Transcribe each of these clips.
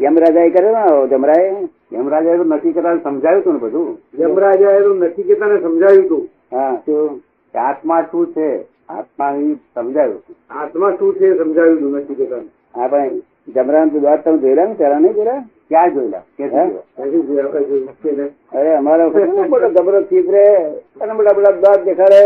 યમરાજા એ કર્યો ને જમરાએ યમરાજા તો નક્કી કરતા સમજાવ્યું હતું ને બધું? યમરાજા તો નથી કેતા ને સમજાવ્યું હતું હા શું આત્મા શું છે? આત્મા સમજાયું સમજાવ્યું આત્મા શું છે સમજાયું સમજાવ્યું હતું નથી કેતા હા પણ જમરાન વાત તમે જોયેલા ને? પેલા નહીં જોયેલા? ક્યાં જોયેલા. અરે અમારા અને બધા બધા દાંત દેખાડે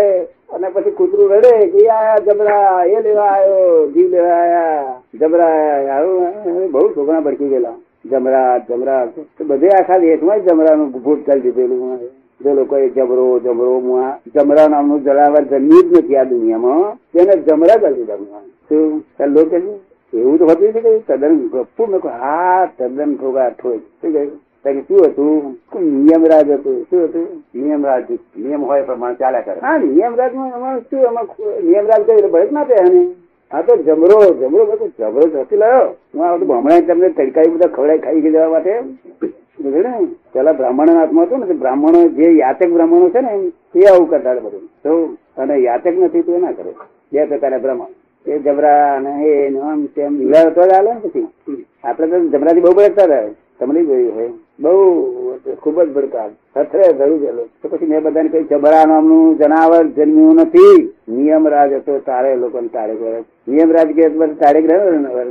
અને પછી કૂતરું રડે કે "ઈ આયા જબરા એ લેવા આવ્યો જીવ લેવા આયા જબરા આવું બહુ છોકરા ભડકી ગયેલા. જમરા જમરા બધે આખા દેશમાં જમરાનું ભૂત કરી દીધેલું જે લોકો જબરો જબરો મુઆ જમરા નામનું જનાવર જન્મ્યું જ નથી આ દુનિયામાં. તેને જમરા કરી દીધા શું? લોકો છે, એવું તો હતું કે તદ્દન ગપ્પુ મેં કહ્યું, હા, તદ્દન ઠોકા ઠોક શું કહ્યું શું હતું? કોઈ નિયમરાજ હતું? શું હતું? નિયમરાજ નિયમ હોય પ્રમાણે ચાલ્યા કરે. હા નિયમરાજમાં એમાં શું એમાં નિયમરાજ કઈ ભરત ના થાય એને? હા તો જમરો જમરો બધું જમરો નથી લાયો? હું આ હમણાં તમને તડકાઈ બધા ખવડાઈ ખાઈ જવા માટે? પેલા બ્રાહ્મણ હાથમાં હતું ને બ્રાહ્મણો, જે યાચક બ્રાહ્મણો છે ને, એ આવું કરતા બધું. તો અને યાચક નથી, તો ના કરે. બે પ્રકારના બ્રાહ્મણ. એ જબરા અને એ આમ તેમ મિલાવે તો જ પછી. આપડે તો જબરાથી બહુ ભડકતા રહે તમને જોયું હોય. બહુ ખૂબ જ ભડકા સથરે ધરું ગયેલો. તો પછી મેં બધાને કહ્યું, જબરા નામનું જનાવર જન્મ્યું નથી. નિયમ રાજ હતો, તારે લોકોને તારે કરે. નિયમ રાજ કે તારે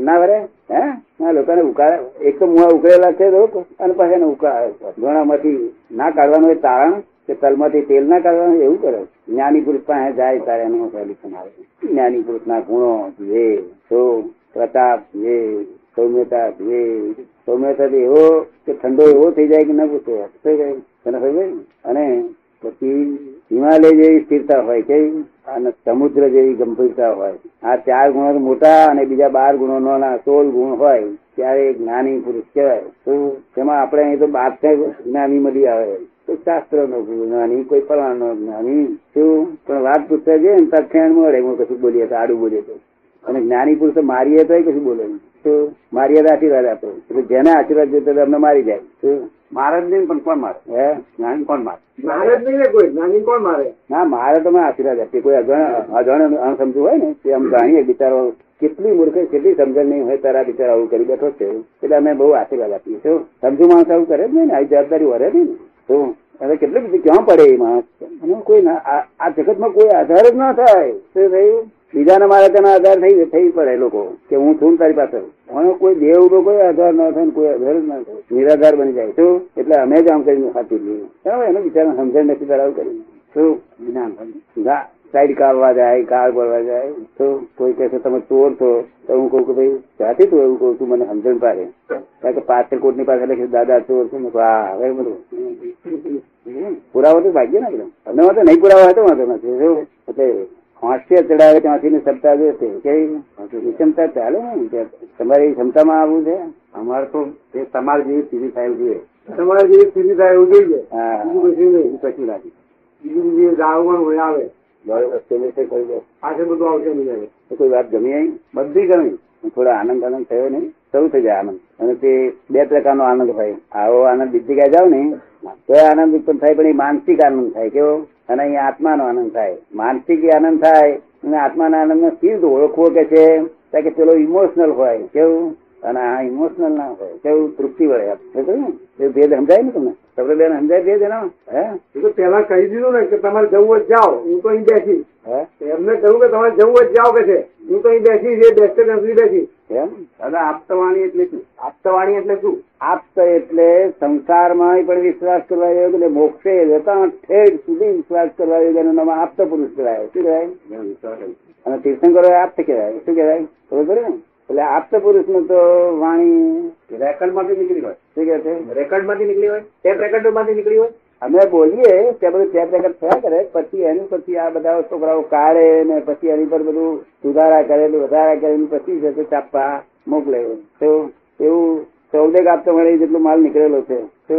ના વરે? હે? ના લોકોને ઉકાળે. એક તો મુવા ઉકળેલા છે લોકો. અને પછી ઉકાળે. ઘણામાંથી ના કાઢવાનું એ તારણ. કે તલમાંથી તેલ ના કાઢવાનું એવું કરે. જ્ઞાની પુરુષ પાસે જાય તારે એનું સોલ્યુશન આવે જ્ઞાની પુરુષ ના ગુણો જે તો પ્રતાપ જે સૌમ્યતા જે સૌમ્યતા એવો કે ઠંડો એવો થઈ જાય કે ના પૂછે. થઈ જાય તને છે? અને પછી હિમાલય જેવી સ્થિરતા હોય કે, અને સમુદ્ર જેવી ગંભીરતા હોય. આ ચાર ગુણો મોટા અને બીજા બાર ગુણો નાના સોળ ગુણ હોય, ત્યારે જ્ઞાની પુરુષ કહેવાય. તો તેમાં આપણે અહીં તો બાર જ્ઞાની મળી આવે. કોઈ શાસ્ત્ર નો જ્ઞાની કોઈ ફલાણ નો જ્ઞાની શું? પણ વાત પૂછતા જઈએ ને તાર ફેણ મળે હું કશું બોલીએ તો આડું બોલીએ તો. અને જ્ઞાની પુરુષ મારીએ તો કશું બોલે તો મારીએ તો આશીર્વાદ આપો. એટલે જેને આશીર્વાદ જોતો અમને મારી જાય. શું? મહારાજ નહીં પણ કોણ મારે? હે? જ્ઞાની કોણ મારે? મહારાજ ને કોઈ જ્ઞાની કોણ મારે? ના મારે તો મેં આશીર્વાદ આપીએ કોઈ અજાણ અજાણ અણસમજુ હોય ને તે આમ જાણીએ બિચારો કેટલી મૂર્ખ કેટલી સમજણ નહીં હોય તારા બિચારા આવું કરી બેઠો છે. એટલે અમે બહુ આશીર્વાદ આપીએ. શું? સમજુ માણસ આવું કરે જ નહીં ને આવી જવાબદારી વરે નહીં ને. હવે કેટલી બધી ક્યાં પડે એ માણસ? અને કોઈ આ- જગતમાં કોઈ આધાર જ ના થાય. શું થયું બીજાને મારે તેના આધાર થઈ થઈ પડે લોકો, કે હું છું તારી પાસે. મને કોઈ દેવ નો કોઈ આધાર ના થાય કોઈ આધાર જ ના થાય. નિરાધાર બની જાય. શું એટલે અમે જ આમ કરીને સાચી લઈએ એને બિચારા સમજણ નથી ધરાવ કરી શું જ્ઞાન સાઈડ કાઢવા જાય કાર ભરવા જાય. તો કોઈ કહે છે, તમે ચોર છો. તો હું કહું કે, ભાઈ જાતે તું એવું કહું તું મને સમજણ પાડે. કારણ કે પાછળ કોર્ટની પાસે લખે દાદા ચોર છું હા હવે બધું. પુરાવો તો ભાગ્ય ને એકદમ તમને વાંધો નહીં પુરાવો હોય તો વાંધો નથી. એટલે હાસ્ય ચડાવે ત્યાંથી ને ક્ષમતા જે છે કેવી? ક્ષમતા ચાલે ને કે તમારી ક્ષમતામાં આવવું છે? અમારે તો એ તમારે જેવી સ્થિતિ થાય એવું જોઈએ. તમારે જેવી સ્થિતિ થાય એવું જોઈએ. હા. બીજું કશું નથી. બીજું જે દાવણ હોય આવે. પાછળ બધું આવશે કોઈ વાત ગમી આવી બધી ગમી. થોડો આનંદ આનંદ થયો નહીં. શરૂ થઈ જાય આનંદ. અને તે બે પ્રકારનો આનંદ હોય આવો આનંદ બીજી જગ્યાએ જાવ ને તો આનંદ ઉત્પન્ન થાય, પણ એ માનસિક આનંદ થાય કેવો? અને અહીંયા આત્માનો આનંદ થાય. માનસિક આનંદ થાય, અને આત્માના આનંદ કેવી રીતે ઓળખવો કે છે કે પેલો ઇમોશનલ હોય. કેવું? અને આ ઇમોશનલ ના હોય. કેવું? તૃપ્તિ વળે. એ ભેદ સમજાય ને તમને? તમને સમજાય ભેદ એનો હે? તો પેલા કહી દીધું ને કે તમારે જવું જાઓ. હું તો અહીં બેસી એમને કહ્યું કે તમારે જવું હોય જાઓ કે છે. હું તો બેસી છે બેસતે ત્યાં સુધી બેસી. એમ? દાદા આપતવાણી એટલે શું? આપતાવાણી એટલે શું? આપત એટલે સંસારમાં પણ વિશ્વાસ કરવા યોગ્ય ને મોક્ષે જતા ઠેર સુધી વિશ્વાસ કરવા યોગ્ય એનું નામ આપત પુરુષ કહેવાય. શું કહેવાય? અને તીર્થંકરો આપત આપ્ત કહેવાય. શું કહેવાય? ખબર ને? એટલે આપત પુરુષનું તો વાણી રેકર્ડમાંથી નીકળી હોય. શું કે છે? રેકર્ડમાંથી નીકળી હોય? ટેપ રેકર્ડમાંથી નીકળી હોય? અમે બોલીએ તે બધું ટેપ રેકર્ડ થયા કરે, પછી એની પછી આ બધા છોકરાઓ કાઢે ને પછી એની પર બધું સુધારા કરે વધારા કરે પછી તે છાપવા મોકલે. તો એવું ચૌદેક આપતો મળે જેટલો માલ નીકળેલો છે. તો